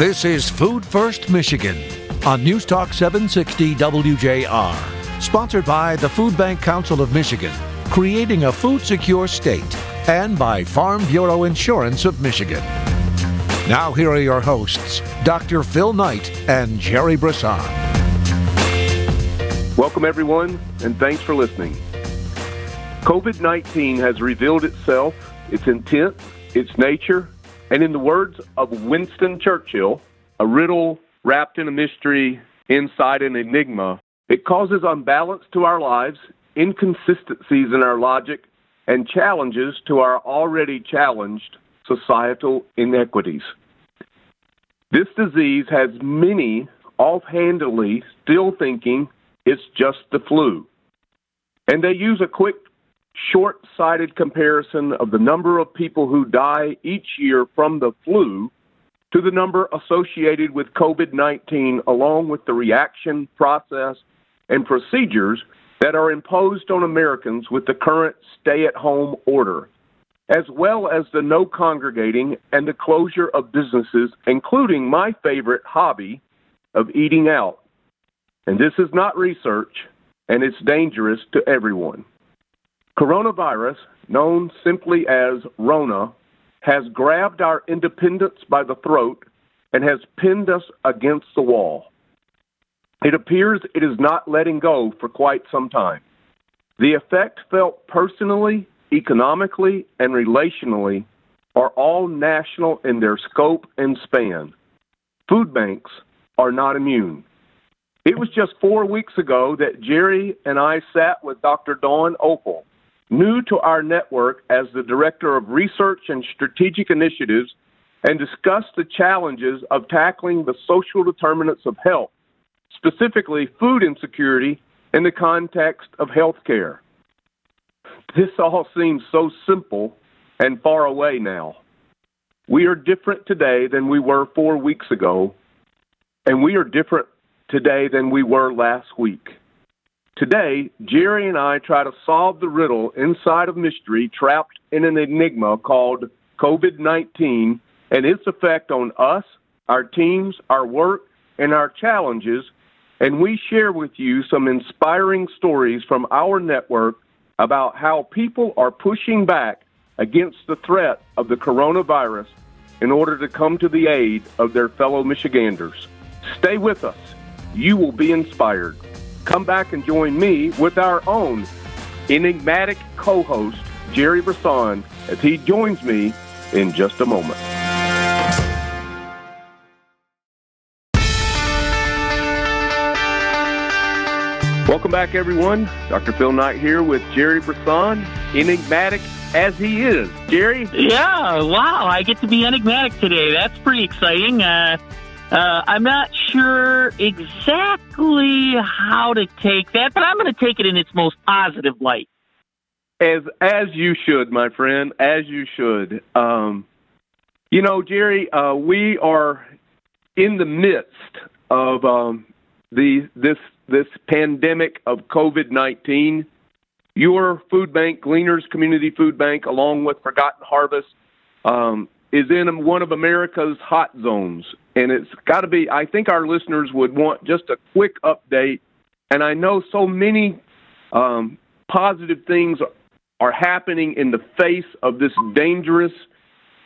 This is Food First Michigan on News Talk 760 WJR, sponsored by the Food Bank Council of Michigan, creating a food secure state, and by Farm Bureau Insurance of Michigan. Now, here are your hosts, Dr. Phil Knight and Jerry Brisson. Welcome, everyone, and thanks for listening. COVID 19 has revealed itself, its intent, its nature, and in the words of Winston Churchill, a riddle wrapped in a mystery inside an enigma, it causes unbalance to our lives, inconsistencies in our logic, and challenges to our already challenged societal inequities. This disease has many offhandedly still thinking it's just the flu. And they use a quick short sighted comparison of the number of people who die each year from the flu to the number associated with COVID 19, along with the reaction process and procedures that are imposed on Americans with the current stay at home order, as well as the no congregating and the closure of businesses, including my favorite hobby of eating out. And this is not research, and it's dangerous to everyone. Coronavirus, known simply as Rona, has grabbed our independence by the throat and has pinned us against the wall. It appears it is not letting go for quite some time. The effect felt personally, economically, and relationally are all national in their scope and span. Food banks are not immune. It was just four weeks ago that Jerry and I sat with Dr. Dawn Opel, new to our network as the Director of Research and Strategic Initiatives, and discussed the challenges of tackling the social determinants of health, specifically food insecurity, in the context of healthcare. This all seems so simple and far away now. We are different today than we were four weeks ago, and we are different today than we were last week. Today, Jerry and I try to solve the riddle inside of mystery trapped in an enigma called COVID 19 and its effect on us, our teams, our work, and our challenges. And we share with you some inspiring stories from our network about how people are pushing back against the threat of the coronavirus in order to come to the aid of their fellow Michiganders. Stay with us you will be inspired. Come back and join me with our own enigmatic co host, Jerry Brisson, as he joins me in just a moment. Welcome back, everyone. Dr. Phil Knight here with Jerry Brisson, enigmatic as he is. Jerry? Yeah, wow, I get to be enigmatic today. That's pretty exciting. Uh, uh, I'm not sure exactly how to take that, but I'm going to take it in its most positive light. As as you should, my friend, as you should. Um, you know, Jerry, uh, we are in the midst of um, the this this pandemic of COVID nineteen. Your food bank, Gleaners Community Food Bank, along with Forgotten Harvest, um, is in one of America's hot zones. And it's got to be, I think our listeners would want just a quick update. And I know so many um, positive things are happening in the face of this dangerous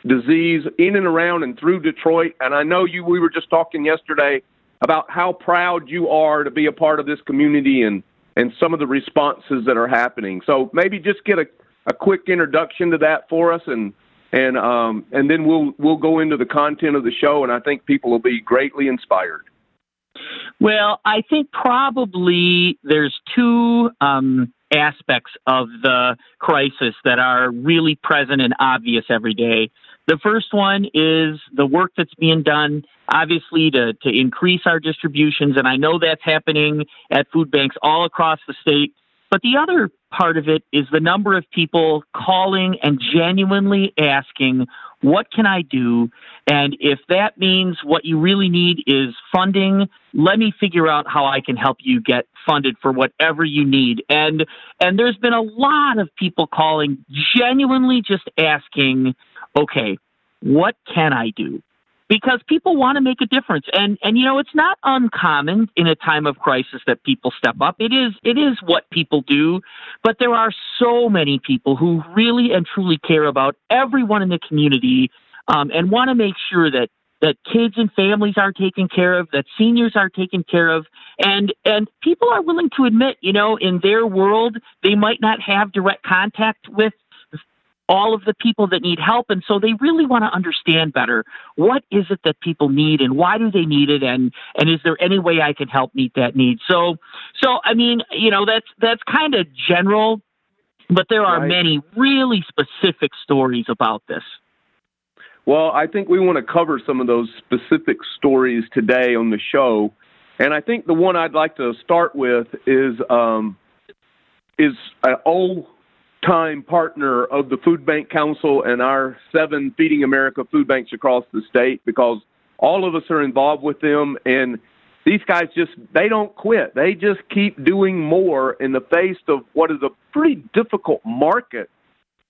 disease in and around and through Detroit. And I know you, we were just talking yesterday about how proud you are to be a part of this community and, and some of the responses that are happening. So maybe just get a, a quick introduction to that for us and and um, and then we'll we'll go into the content of the show, and I think people will be greatly inspired. Well, I think probably there's two um, aspects of the crisis that are really present and obvious every day. The first one is the work that's being done, obviously, to, to increase our distributions. And I know that's happening at food banks all across the state. But the other part of it is the number of people calling and genuinely asking, What can I do? And if that means what you really need is funding, let me figure out how I can help you get funded for whatever you need. And and there's been a lot of people calling genuinely just asking, okay, what can I do? Because people want to make a difference. And and you know, it's not uncommon in a time of crisis that people step up. It is it is what people do, but there are so many people who really and truly care about everyone in the community um, and want to make sure that that kids and families are taken care of, that seniors are taken care of, and and people are willing to admit, you know, in their world they might not have direct contact with all of the people that need help and so they really want to understand better what is it that people need and why do they need it and and is there any way I can help meet that need so so I mean you know that's that's kind of general but there are right. many really specific stories about this well I think we want to cover some of those specific stories today on the show and I think the one I'd like to start with is um, is an old time partner of the Food Bank Council and our seven Feeding America food banks across the state because all of us are involved with them and these guys just they don't quit. They just keep doing more in the face of what is a pretty difficult market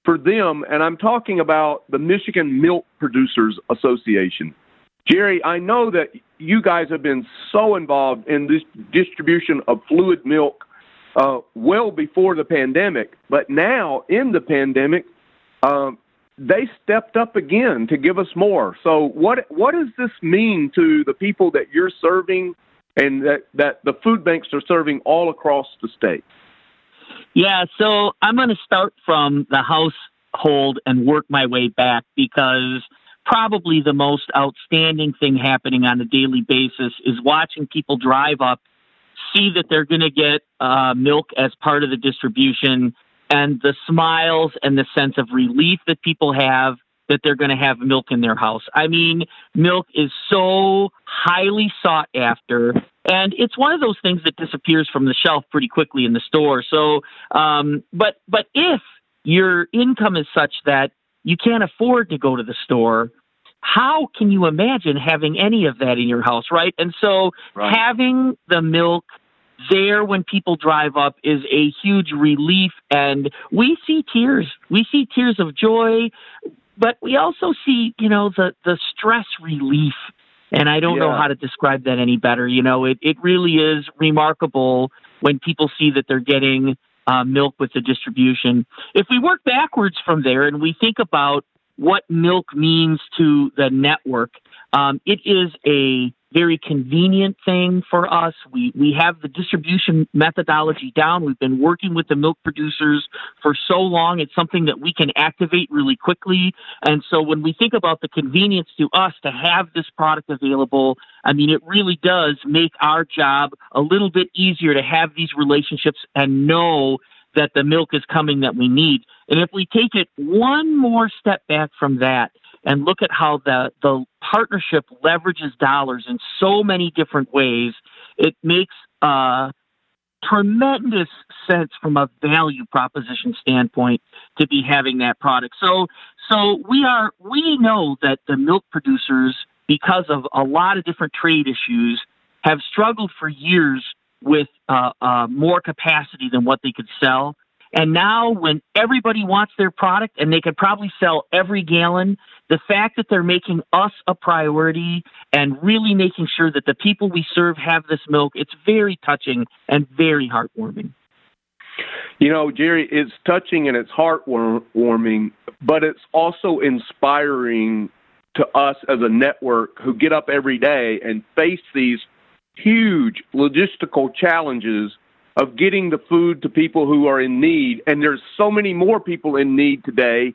for them and I'm talking about the Michigan Milk Producers Association. Jerry, I know that you guys have been so involved in this distribution of fluid milk uh, well before the pandemic. But now, in the pandemic, um, they stepped up again to give us more. So, what what does this mean to the people that you're serving, and that that the food banks are serving all across the state? Yeah, so I'm going to start from the household and work my way back because probably the most outstanding thing happening on a daily basis is watching people drive up see that they're going to get uh, milk as part of the distribution and the smiles and the sense of relief that people have that they're going to have milk in their house. I mean, milk is so highly sought after, and it's one of those things that disappears from the shelf pretty quickly in the store. So, um, but but if your income is such that you can't afford to go to the store, how can you imagine having any of that in your house, right? And so right. having the milk there when people drive up is a huge relief and we see tears. We see tears of joy but we also see you know the the stress relief and i don't yeah. know how to describe that any better. You know it it really is remarkable when people see that they're getting uh, milk with the distribution. If we work backwards from there and we think about what milk means to the network um, it is a very convenient thing for us. We we have the distribution methodology down. We've been working with the milk producers for so long. It's something that we can activate really quickly. And so when we think about the convenience to us to have this product available, I mean it really does make our job a little bit easier to have these relationships and know that the milk is coming that we need. And if we take it one more step back from that, and look at how the, the partnership leverages dollars in so many different ways, it makes uh, tremendous sense from a value proposition standpoint to be having that product. So, so we are we know that the milk producers, because of a lot of different trade issues, have struggled for years with uh, uh, more capacity than what they could sell. And now, when everybody wants their product and they could probably sell every gallon, the fact that they're making us a priority and really making sure that the people we serve have this milk, it's very touching and very heartwarming. You know, Jerry, it's touching and it's heartwarming, but it's also inspiring to us as a network who get up every day and face these huge logistical challenges of getting the food to people who are in need. And there's so many more people in need today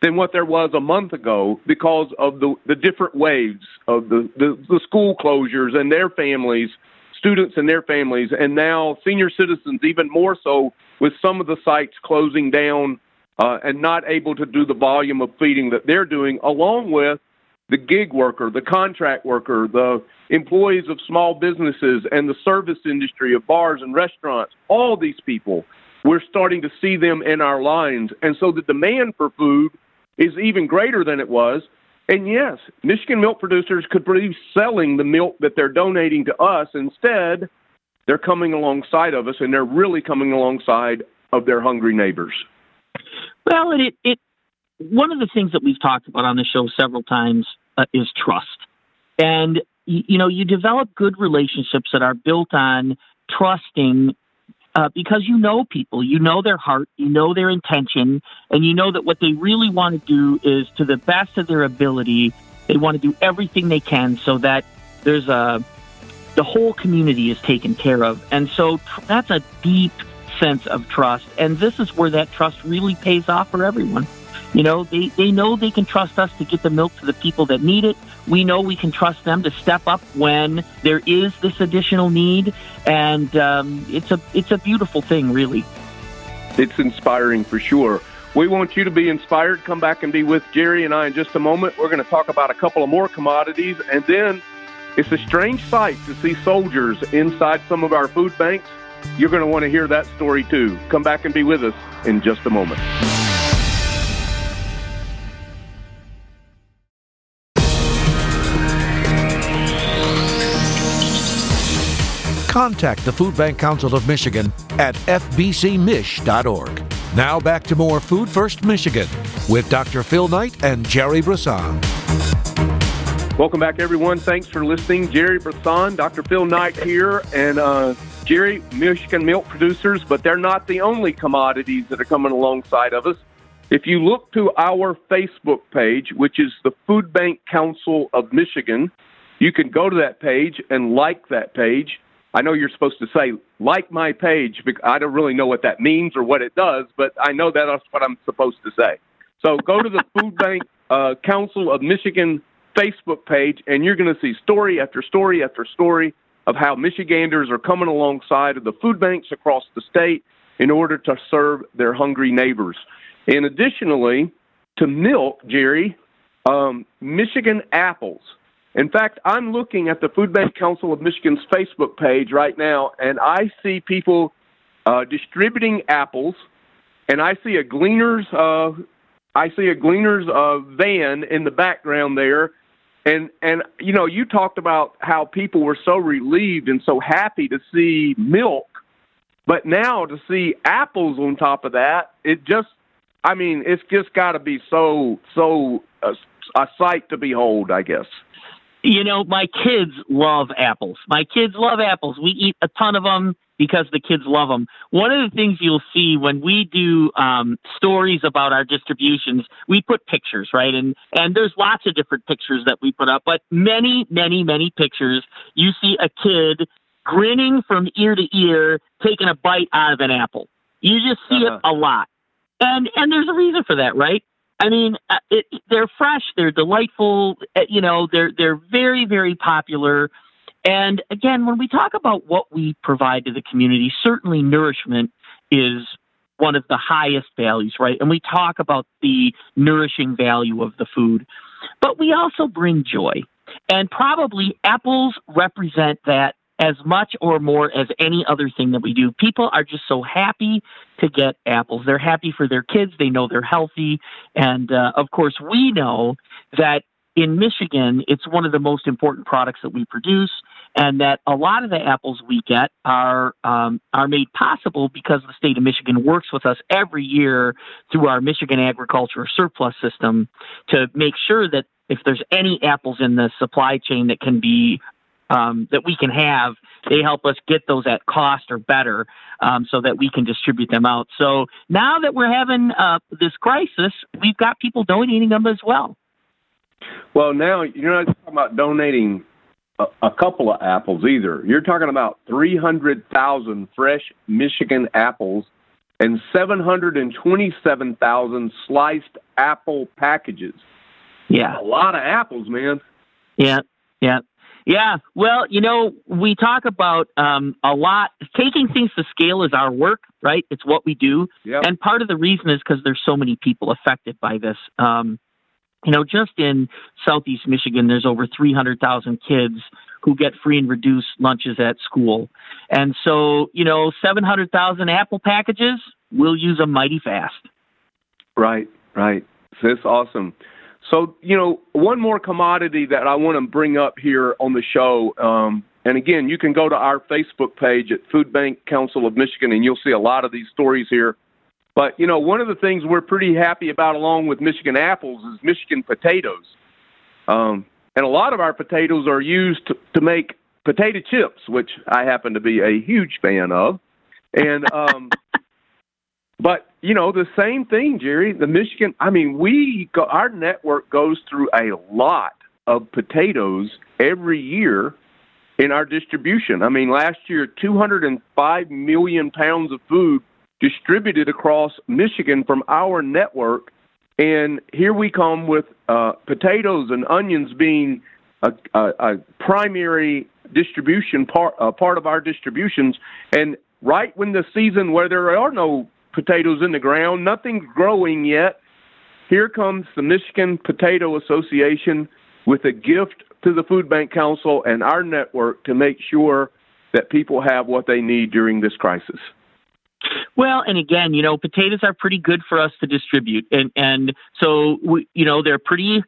than what there was a month ago because of the, the different waves of the, the, the school closures and their families, students and their families, and now senior citizens, even more so with some of the sites closing down uh, and not able to do the volume of feeding that they're doing, along with the gig worker, the contract worker, the employees of small businesses, and the service industry of bars and restaurants, all these people, we're starting to see them in our lines. And so the demand for food is even greater than it was. And yes, Michigan milk producers could be selling the milk that they're donating to us. Instead, they're coming alongside of us and they're really coming alongside of their hungry neighbors. Well, it, it one of the things that we've talked about on the show several times uh, is trust. And, you know, you develop good relationships that are built on trusting uh, because you know people, you know their heart, you know their intention, and you know that what they really want to do is to the best of their ability, they want to do everything they can so that there's a the whole community is taken care of. And so tr- that's a deep sense of trust. And this is where that trust really pays off for everyone. You know, they, they know they can trust us to get the milk to the people that need it. We know we can trust them to step up when there is this additional need, and um, it's a it's a beautiful thing, really. It's inspiring for sure. We want you to be inspired. Come back and be with Jerry and I in just a moment. We're going to talk about a couple of more commodities, and then it's a strange sight to see soldiers inside some of our food banks. You're going to want to hear that story too. Come back and be with us in just a moment. Contact the Food Bank Council of Michigan at fbcmich.org. Now back to more Food First Michigan with Dr. Phil Knight and Jerry Brisson. Welcome back, everyone. Thanks for listening. Jerry Brisson, Dr. Phil Knight here, and uh, Jerry, Michigan milk producers, but they're not the only commodities that are coming alongside of us. If you look to our Facebook page, which is the Food Bank Council of Michigan, you can go to that page and like that page. I know you're supposed to say, like my page, because I don't really know what that means or what it does, but I know that's what I'm supposed to say. So go to the Food Bank uh, Council of Michigan Facebook page, and you're going to see story after story after story of how Michiganders are coming alongside of the food banks across the state in order to serve their hungry neighbors. And additionally, to milk, Jerry, um, Michigan apples in fact, I'm looking at the Food Bank Council of Michigan's Facebook page right now, and I see people uh, distributing apples, and I see a Gleaners, uh, I see a Gleaners uh, van in the background there, and and you know, you talked about how people were so relieved and so happy to see milk, but now to see apples on top of that, it just, I mean, it's just got to be so so uh, a sight to behold, I guess. You know, my kids love apples. My kids love apples. We eat a ton of them because the kids love them. One of the things you'll see when we do um, stories about our distributions, we put pictures, right? And and there's lots of different pictures that we put up, but many, many, many pictures. You see a kid grinning from ear to ear, taking a bite out of an apple. You just see uh-huh. it a lot, and and there's a reason for that, right? I mean, uh, it, they're fresh, they're delightful. Uh, you know, they're they're very very popular. And again, when we talk about what we provide to the community, certainly nourishment is one of the highest values, right? And we talk about the nourishing value of the food, but we also bring joy. And probably apples represent that as much or more as any other thing that we do. People are just so happy to get apples. They're happy for their kids. They know they're healthy. And uh, of course, we know that in Michigan, it's one of the most important products that we produce, and that a lot of the apples we get are um, are made possible because the state of Michigan works with us every year through our Michigan Agriculture Surplus System to make sure that if there's any apples in the supply chain that can be um, that we can have, they help us get those at cost or better um, so that we can distribute them out. So now that we're having uh, this crisis, we've got people donating them as well. Well, now you're not talking about donating a, a couple of apples either. You're talking about 300,000 fresh Michigan apples and 727,000 sliced apple packages. Yeah. A lot of apples, man. Yeah. Yeah. Yeah, well, you know, we talk about um, a lot. Taking things to scale is our work, right? It's what we do, yep. and part of the reason is because there's so many people affected by this. Um, you know, just in Southeast Michigan, there's over 300,000 kids who get free and reduced lunches at school, and so you know, 700,000 apple packages, we'll use them mighty fast. Right, right. So that's awesome. So, you know, one more commodity that I want to bring up here on the show, um, and again, you can go to our Facebook page at Food Bank Council of Michigan, and you'll see a lot of these stories here. But, you know, one of the things we're pretty happy about, along with Michigan apples, is Michigan potatoes. Um, And a lot of our potatoes are used to, to make potato chips, which I happen to be a huge fan of. And um, but you know the same thing, Jerry. The Michigan. I mean, we go, our network goes through a lot of potatoes every year in our distribution. I mean, last year, 205 million pounds of food distributed across Michigan from our network. And here we come with uh, potatoes and onions being a, a, a primary distribution part, uh, part of our distributions. And right when the season where there are no potatoes in the ground, nothing's growing yet, here comes the Michigan Potato Association with a gift to the Food Bank Council and our network to make sure that people have what they need during this crisis. Well, and again, you know, potatoes are pretty good for us to distribute, and and so we, you know, they're pretty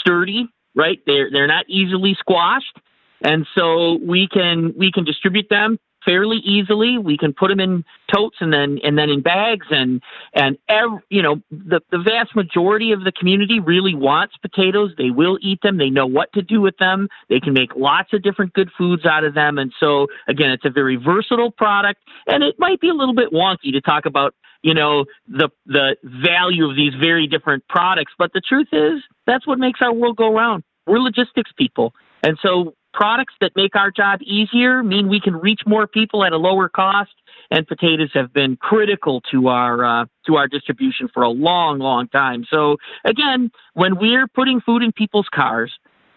sturdy, right? They're they're not easily squashed, and so we can we can distribute them fairly easily. We can put them in totes and then and then in bags and and every, you know the the vast majority of the community really wants potatoes. They will eat them. They know what to do with them. They can make lots of different good foods out of them. And so again, it's a very versatile product. And it might be a little bit wonky to talk about you know the the value of these very different products, but the truth is that's what makes our world go round. We're logistics people. And so products that make our job easier mean we can reach more people at a lower cost. And potatoes have been critical to our uh, to our distribution for a long, long time. So again, when we're putting food in people's cars,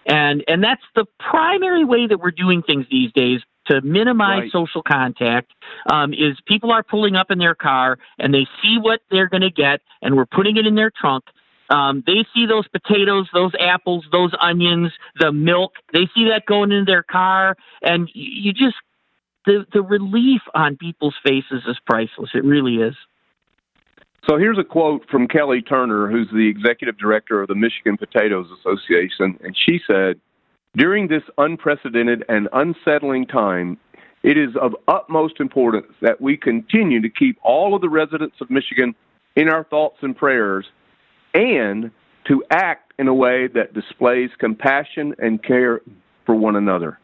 and and that's the primary way that we're doing things these days to minimize right. social contact um, is people are pulling up in their car and they see what they're going to get and we're putting it in their trunk um, they see those potatoes, those apples, those onions, the milk. They see that going into their car, and you just the the relief on people's faces is priceless. It really is. So here's a quote from Kelly Turner, who's the executive director of the Michigan Potatoes Association, and she said, "During this unprecedented and unsettling time." It is of utmost importance that we continue to keep all of the residents of Michigan in our thoughts and prayers and to act in a way that displays compassion and care for one another.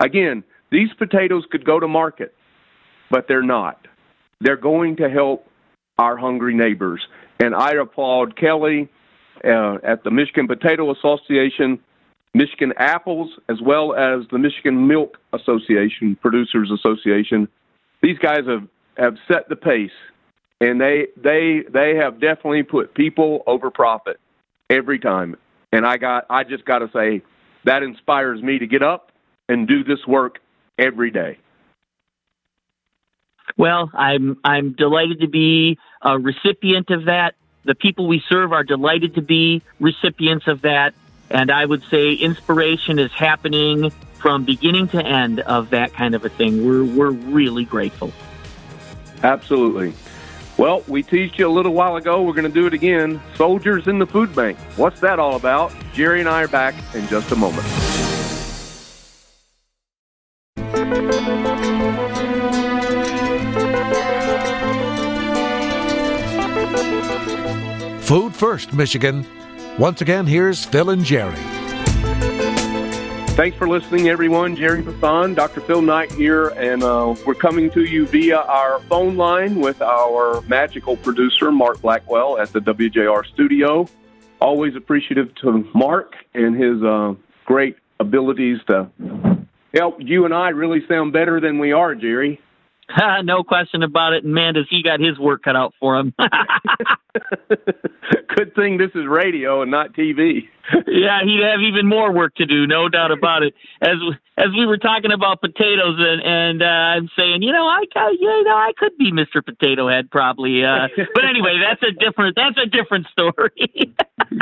Again, these potatoes could go to market, but they're not. They're going to help our hungry neighbors. And I applaud Kelly uh, at the Michigan Potato Association, Michigan Apples, as well as the Michigan Milk Association, Producers Association. These guys have, have set the pace and they they they have definitely put people over profit every time. And I got I just got to say that inspires me to get up and do this work every day. Well, I'm I'm delighted to be a recipient of that. The people we serve are delighted to be recipients of that, and I would say inspiration is happening from beginning to end of that kind of a thing. We're we're really grateful. Absolutely. Well, we teased you a little while ago. We're going to do it again. Soldiers in the food bank. What's that all about? Jerry and I are back in just a moment. Food First, Michigan. Once again, here's Phil and Jerry. Thanks for listening, everyone. Jerry Brisson, Dr. Phil Knight here, and uh, we're coming to you via our phone line with our magical producer, Mark Blackwell, at the WJR studio. Always appreciative to Mark and his uh, great abilities to help you and I really sound better than we are, Jerry. no question about it. And man, does he got his work cut out for him. Good thing this is radio and not TV. yeah, he'd have even more work to do, no doubt about it. As as we were talking about potatoes and and uh, I'm saying, you know, I you know I could be Mr. Potato Head probably. Uh, but anyway, that's a different that's a different story.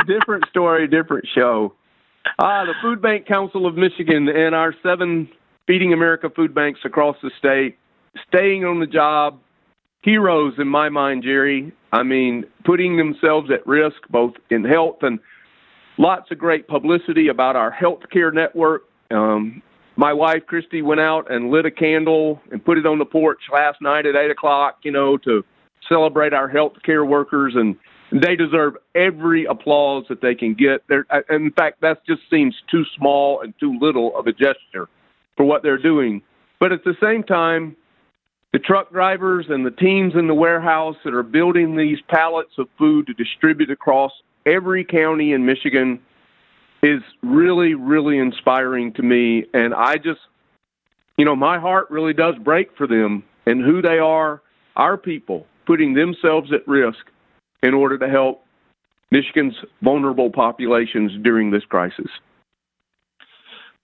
different story, different show. Ah, the Food Bank Council of Michigan and our seven Feeding America food banks across the state staying on the job, heroes in my mind, Jerry. I mean, putting themselves at risk both in health and lots of great publicity about our healthcare network. Um, my wife Christy went out and lit a candle and put it on the porch last night at eight o'clock, you know, to celebrate our healthcare workers, and they deserve every applause that they can get. They're, in fact, that just seems too small and too little of a gesture for what they're doing. But at the same time, the truck drivers and the teams in the warehouse that are building these pallets of food to distribute across every county in Michigan is really, really inspiring to me. And I just, you know, my heart really does break for them and who they are, our people, putting themselves at risk in order to help Michigan's vulnerable populations during this crisis.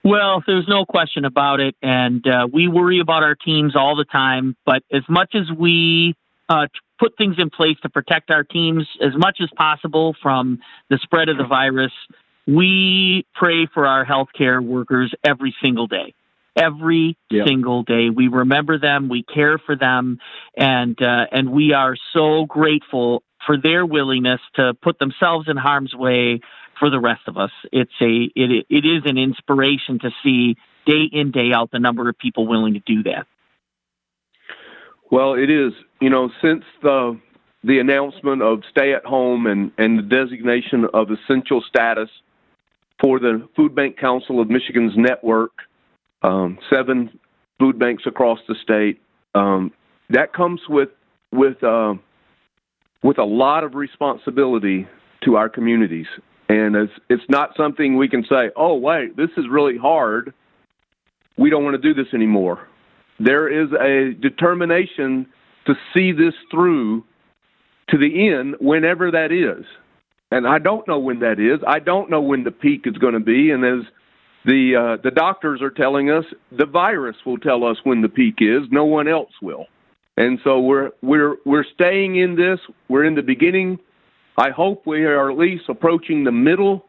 Well, there's no question about it, and uh, we worry about our teams all the time. But as much as we uh, put things in place to protect our teams as much as possible from the spread of the virus, we pray for our healthcare workers every single day. Every yeah. single day, we remember them, we care for them, and uh, and we are so grateful for their willingness to put themselves in harm's way for the rest of us. It's a it it is an inspiration to see day in day out the number of people willing to do that. Well, it is. You know, since the the announcement of stay at home and and the designation of essential status for the Food Bank Council of Michigan's network, um, seven food banks across the state. Um, that comes with with uh, with a lot of responsibility to our communities. And it's, it's not something we can say, oh, wait, this is really hard. We don't want to do this anymore. There is a determination to see this through to the end, whenever that is. And I don't know when that is. I don't know when the peak is going to be. And as the uh, the doctors are telling us, the virus will tell us when the peak is. No one else will. And so we're we're we're staying in this. We're in the beginning. I hope we are at least approaching the middle,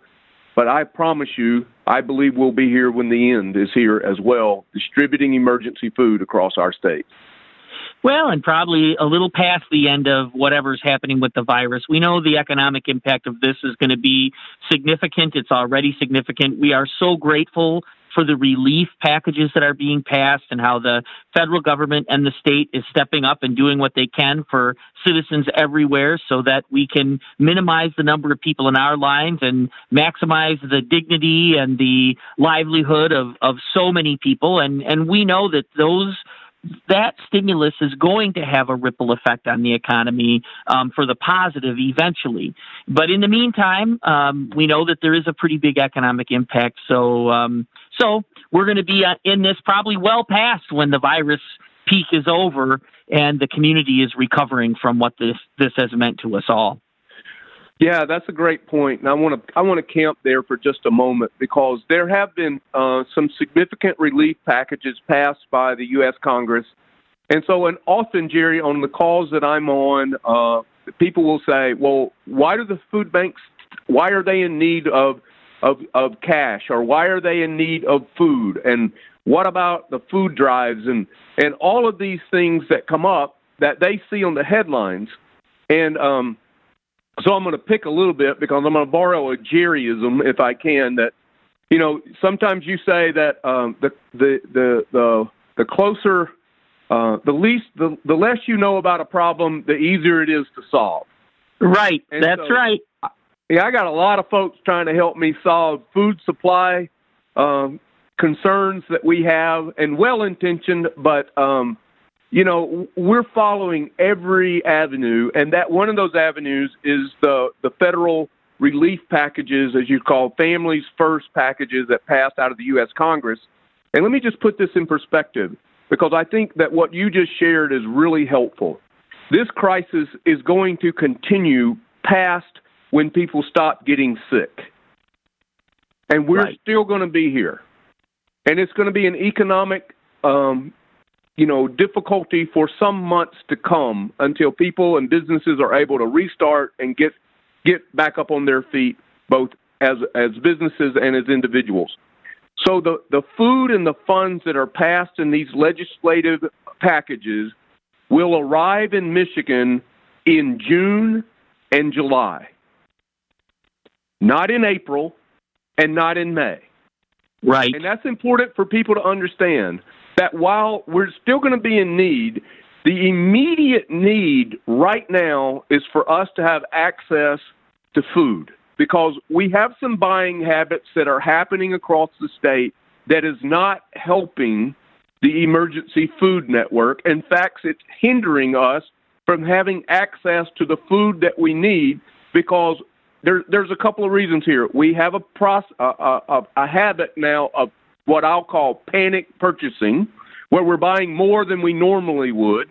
but I promise you, I believe we'll be here when the end is here as well, distributing emergency food across our state. Well, and probably a little past the end of whatever's happening with the virus. We know the economic impact of this is going to be significant. It's already significant. We are so grateful for the relief packages that are being passed and how the federal government and the state is stepping up and doing what they can for citizens everywhere so that we can minimize the number of people in our lines and maximize the dignity and the livelihood of, of so many people. And, and we know that those that stimulus is going to have a ripple effect on the economy um, for the positive eventually. But in the meantime, um, we know that there is a pretty big economic impact. So, um, so we're going to be uh, in this probably well past when the virus peak is over and the community is recovering from what this this has meant to us all. Yeah, that's a great point. and I want to I want to camp there for just a moment because there have been uh, some significant relief packages passed by the U.S. Congress, and so and often, Jerry, on the calls that I'm on, uh, people will say, "Well, why do the food banks? Why are they in need of of of cash, or why are they in need of food? And what about the food drives and and all of these things that come up that they see on the headlines?" And um, so I'm going to pick a little bit because I'm going to borrow a Jerryism if I can. That you know, sometimes you say that um, the the the the the closer, uh, the least, the the less you know about a problem, the easier it is to solve. Right. And That's so, right. Yeah, I got a lot of folks trying to help me solve food supply um, concerns that we have, and well intentioned, but um, you know, we're following every avenue, and that one of those avenues is the the federal relief packages, as you call families first packages that passed out of the U.S. Congress. And let me just put this in perspective, because I think that what you just shared is really helpful. This crisis is going to continue past when people stop getting sick, and we're right. still going to be here, and it's going to be an economic um, you know, difficulty for some months to come until people and businesses are able to restart and get get back up on their feet, both as as businesses and as individuals. So the the food and the funds that are passed in these legislative packages will arrive in Michigan in June and July. Not in April and not in May. Right. And that's important for people to understand that while we're still going to be in need, The immediate need right now is for us to have access to food because we have some buying habits that are happening across the state that is not helping the emergency food network. In fact, it's hindering us from having access to the food that we need because there, there's a couple of reasons here. We have a, process, a, a, a habit now of what I'll call panic purchasing, where we're buying more than we normally would,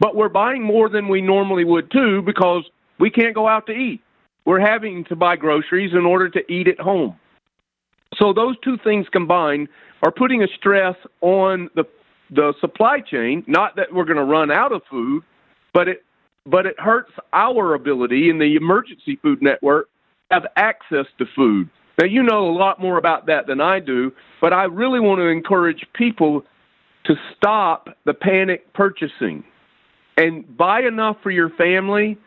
but we're buying more than we normally would too because we can't go out to eat. We're having to buy groceries in order to eat at home. So those two things combined are putting a stress on the the supply chain. Not that we're going to run out of food, but it but it hurts our ability in the emergency food network have access to food. Now you know a lot more about that than I do, but I really want to encourage people to stop the panic purchasing and buy enough for your family.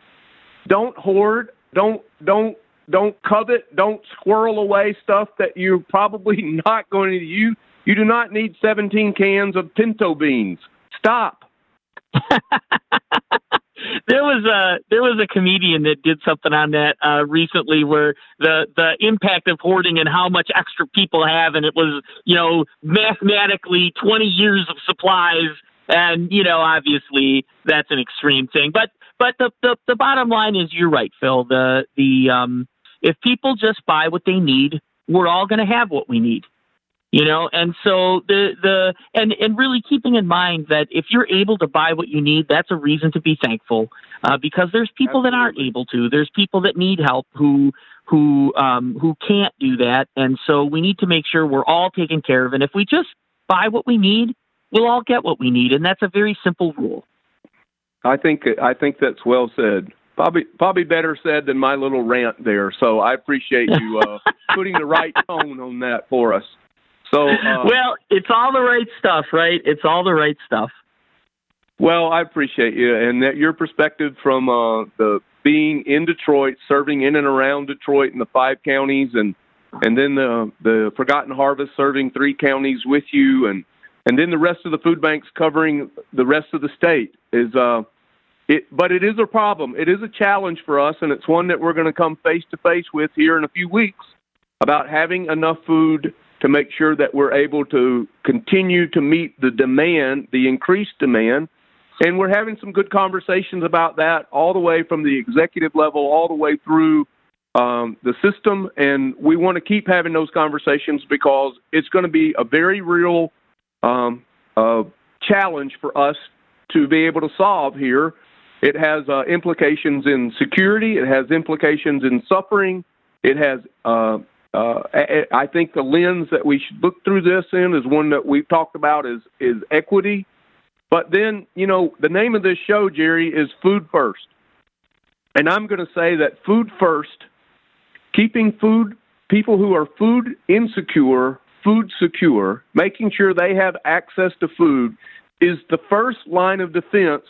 Don't hoard. Don't don't don't covet, don't squirrel away stuff that you're probably not going to use. You do not need 17 cans of pinto beans. Stop. there was a there was a comedian that did something on that uh, recently where the the impact of hoarding and how much extra people have and it was you know mathematically 20 years of supplies. And you know obviously that's an extreme thing. But but the the, the bottom line is you're right Phil. The the um if people just buy what they need, we're all going to have what we need. You know, and so the the and and really keeping in mind that if you're able to buy what you need, that's a reason to be thankful. Uh, because there's people Absolutely. that aren't able to. There's people that need help who who um, who can't do that, and so we need to make sure we're all taken care of. And if we just buy what we need, we'll all get what we need, and that's a very simple rule. I think I think that's well said probably probably better said than my little rant there. So I appreciate you uh, putting the right tone on that for us. So uh, well, it's all the right stuff, right? It's all the right stuff. Well, I appreciate you and that your perspective from uh, the being in Detroit, serving in and around Detroit in the five counties, and and then the the Forgotten Harvest serving three counties with you, and and then the rest of the food banks covering the rest of the state is uh, it, but it is a problem. It is a challenge for us, and it's one that we're going to come face to face with here in a few weeks about having enough food to make sure that we're able to continue to meet the demand, the increased demand. And we're having some good conversations about that all the way from the executive level all the way through um, the system. And we want to keep having those conversations because it's going to be a very real um, uh, challenge for us to be able to solve here it has uh, implications in security. It has implications in suffering. It has, uh, uh, I think, the lens that we should look through this in is one that we've talked about is is equity. But then, you know, the name of this show, Jerry, is Food First, and I'm going to say that food first, keeping food people who are food insecure, food secure, making sure they have access to food is the first line of defense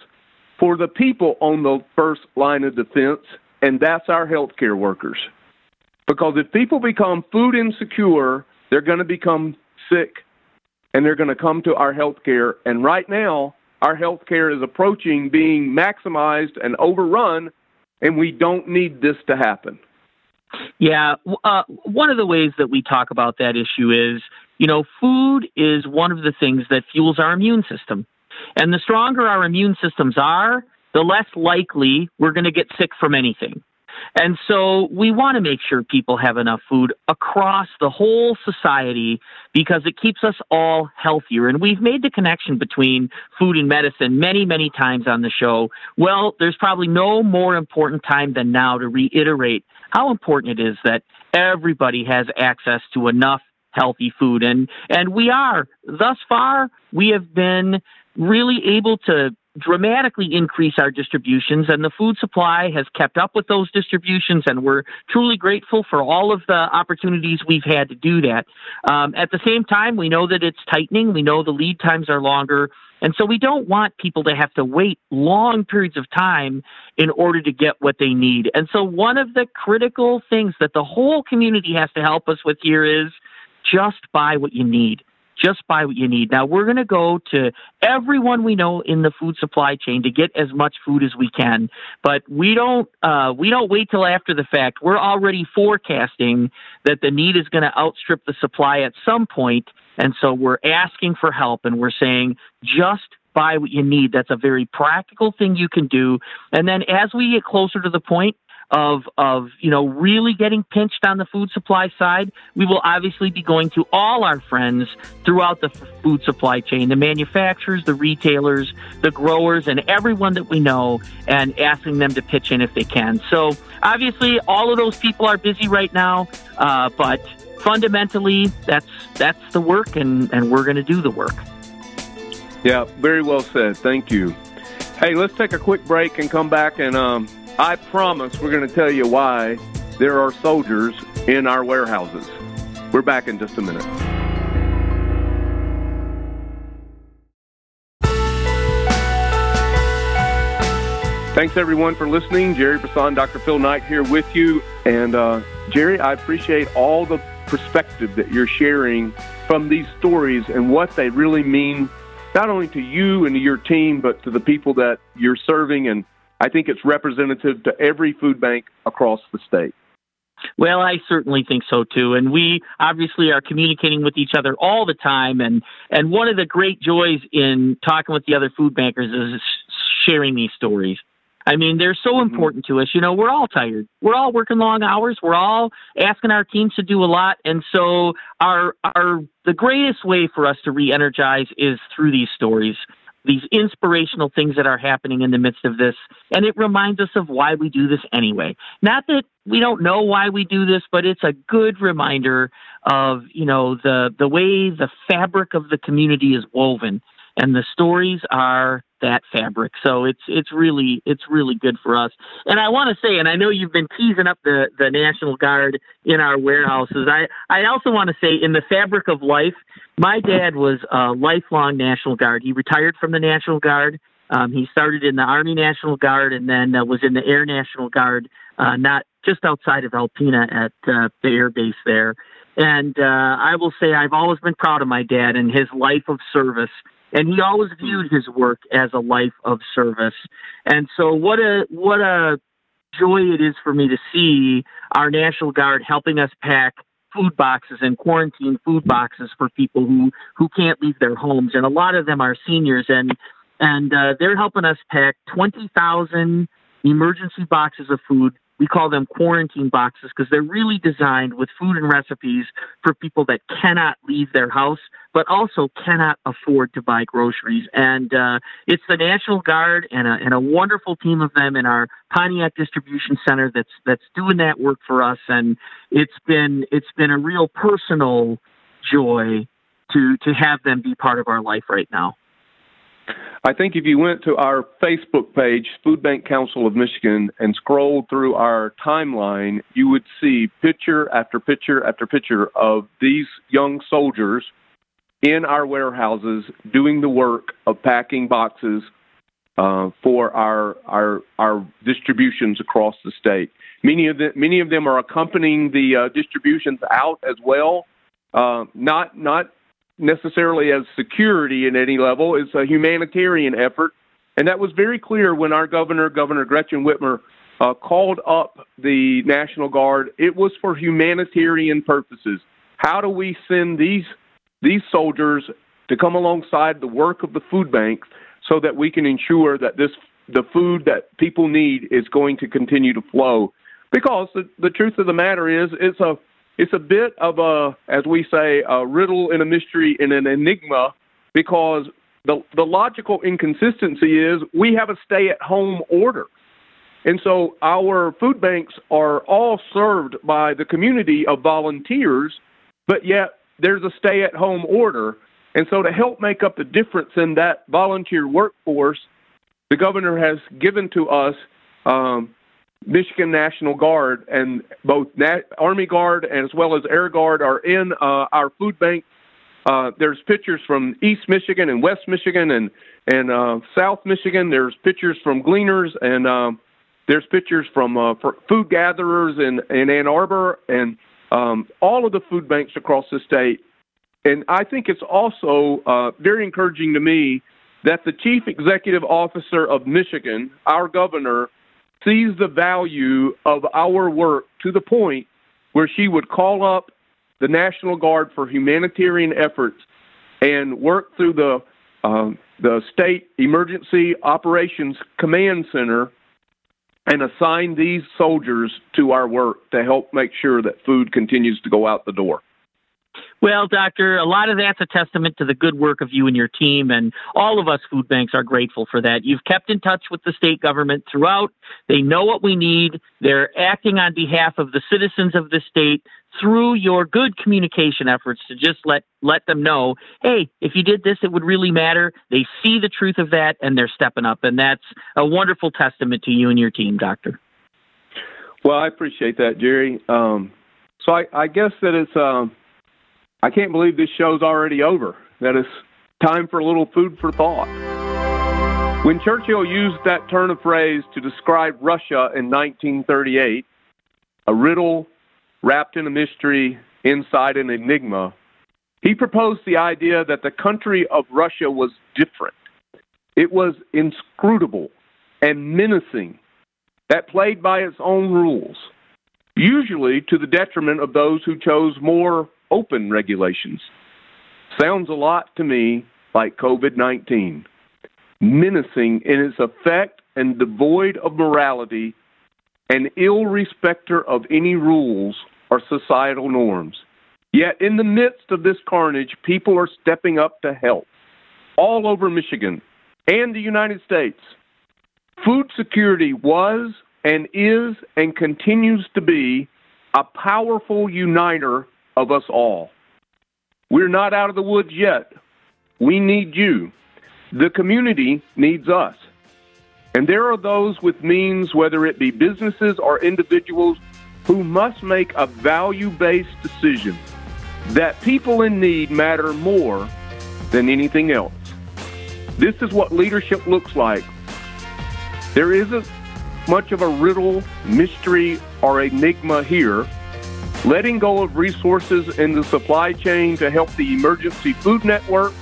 for the people on the first line of defense, and that's our healthcare workers. Because if people become food insecure, they're going to become sick and they're going to come to our healthcare. And right now, our healthcare is approaching being maximized and overrun, and we don't need this to happen. Yeah, uh, one of the ways that we talk about that issue is, you know, food is one of the things that fuels our immune system. And the stronger our immune systems are, the less likely we're going to get sick from anything. And so we want to make sure people have enough food across the whole society because it keeps us all healthier. And we've made the connection between food and medicine many, many times on the show. Well, there's probably no more important time than now to reiterate how important it is that everybody has access to enough healthy food. And, and we are, thus far, we have been really able to dramatically increase our distributions, and the food supply has kept up with those distributions, and we're truly grateful for all of the opportunities we've had to do that. Um, at the same time, we know that it's tightening, we know the lead times are longer. And so we don't want people to have to wait long periods of time in order to get what they need. And so one of the critical things that the whole community has to help us with here is just buy what you need just buy what you need. Now we're going to go to everyone we know in the food supply chain to get as much food as we can, but we don't uh, we don't wait till after the fact. We're already forecasting that the need is going to outstrip the supply at some point, and so we're asking for help and we're saying just buy what you need. That's a very practical thing you can do. And then as we get closer to the point of of you know really getting pinched on the food supply side, we will obviously be going to all our friends throughout the food supply chain, the manufacturers, the retailers, the growers, and everyone that we know, and asking them to pitch in if they can. So obviously, all of those people are busy right now, uh, but fundamentally, that's that's the work, and and we're going to do the work. Yeah, very well said. Thank you. Hey, let's take a quick break and come back and um, I promise we're going to tell you why there are soldiers in our warehouses. We're back in just a minute. Thanks everyone for listening. Jerry Brisson, Dr. Phil Knight here with you. And uh, Jerry, I appreciate all the perspective that you're sharing from these stories and what they really mean, not only to you and to your team, but to the people that you're serving and I think it's representative to every food bank across the state. Well, I certainly think so too. And we obviously are communicating with each other all the time. And, and one of the great joys in talking with the other food bankers is sharing these stories. I mean, they're so mm-hmm. important to us. You know, we're all tired. We're all working long hours. We're all asking our teams to do a lot. And so our our the greatest way for us to re-energize is through these stories these inspirational things that are happening in the midst of this. And it reminds us of why we do this anyway. Not that we don't know why we do this, but it's a good reminder of, you know, the, the way the fabric of the community is woven. And the stories are that fabric. So it's it's really it's really good for us. And I want to say, and I know you've been teasing up the the National Guard in our warehouses. I I also want to say, in the fabric of life, my dad was a lifelong National Guard. He retired from the National Guard. Um, he started in the Army National Guard and then uh, was in the Air National Guard, uh, not just outside of Alpena at uh, the air base there. And uh, I will say I've always been proud of my dad and his life of service. And he always viewed his work as a life of service. And so what a what a joy it is for me to see our National Guard helping us pack food boxes and quarantine food boxes for people who who can't leave their homes, and a lot of them are seniors, and and uh, they're helping us pack twenty thousand emergency boxes of food we call them quarantine boxes because they're really designed with food and recipes for people that cannot leave their house, but also cannot afford to buy groceries. And uh, it's the National Guard and a, and a wonderful team of them in our Pontiac Distribution Center that's that's doing that work for us. And it's been it's been a real personal joy to to have them be part of our life right now. I think if you went to our Facebook page, Food Bank Council of Michigan, and scrolled through our timeline, you would see picture after picture after picture of these young soldiers in our warehouses doing the work of packing boxes uh, for our our our distributions across the state. Many of them many of them are accompanying the uh, distributions out as well. Uh, not not necessarily as security in any level. It's a humanitarian effort. And that was very clear when our governor, Governor Gretchen Whitmer, uh, called up the National Guard. It was for humanitarian purposes. How do we send these these soldiers to come alongside the work of the food banks so that we can ensure that this the food that people need is going to continue to flow? Because the, the truth of the matter is, it's a it's a bit of a, as we say, a riddle and a mystery and an enigma because the, the logical inconsistency is we have a stay at home order. And so our food banks are all served by the community of volunteers, but yet there's a stay at home order. And so to help make up the difference in that volunteer workforce, the governor has given to us um, Michigan National Guard, and both Nat- Army Guard as well as Air Guard are in uh, our food bank. Uh, there's pictures from East Michigan and West Michigan and and uh, South Michigan. There's pictures from gleaners and um, there's pictures from uh, food gatherers in, in Ann Arbor and um, all of the food banks across the state. And I think it's also uh, very encouraging to me that the chief executive officer of Michigan, our governor, sees the value of our work to the point where she would call up the National Guard for humanitarian efforts and work through the uh, the state emergency operations command center and assign these soldiers to our work to help make sure that food continues to go out the door. Well, Doctor, a lot of that's a testament to the good work of you and your team, and all of us food banks are grateful for that. You've kept in touch with the state government throughout. They know what we need. They're acting on behalf of the citizens of the state through your good communication efforts to just let let them know, hey, if you did this, it would really matter. They see the truth of that, and they're stepping up, and that's a wonderful testament to you and your team, Doctor. Well, I appreciate that, Jerry. Um, so I, I guess that it's. Um, I can't believe this show's already over. That it's time for a little food for thought. When Churchill used that turn of phrase to describe Russia in 1938, a riddle wrapped in a mystery inside an enigma, he proposed the idea that the country of Russia was different. It was inscrutable and menacing, that played by its own rules, usually to the detriment of those who chose more open regulations. Sounds a lot to me like COVID 19, menacing in its effect and devoid of morality, and ill respecter of any rules or societal norms. Yet, in the midst of this carnage, people are stepping up to help all over Michigan and the United States. Food security was and is and continues to be a powerful uniter of us all. We're not out of the woods yet. We need you. The community needs us. And there are those with means, whether it be businesses or individuals, who must make a value based decision that people in need matter more than anything else. This is what leadership looks like. There isn't much of a riddle, mystery, or enigma here letting go of resources in the supply chain to help the emergency food network,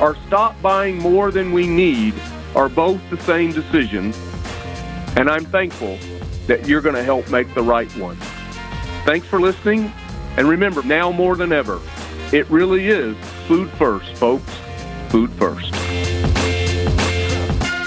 or stop buying more than we need are both the same decision. And I'm thankful that you're going to help make the right one. Thanks for listening. And remember, now more than ever, it really is food first, folks. Food first.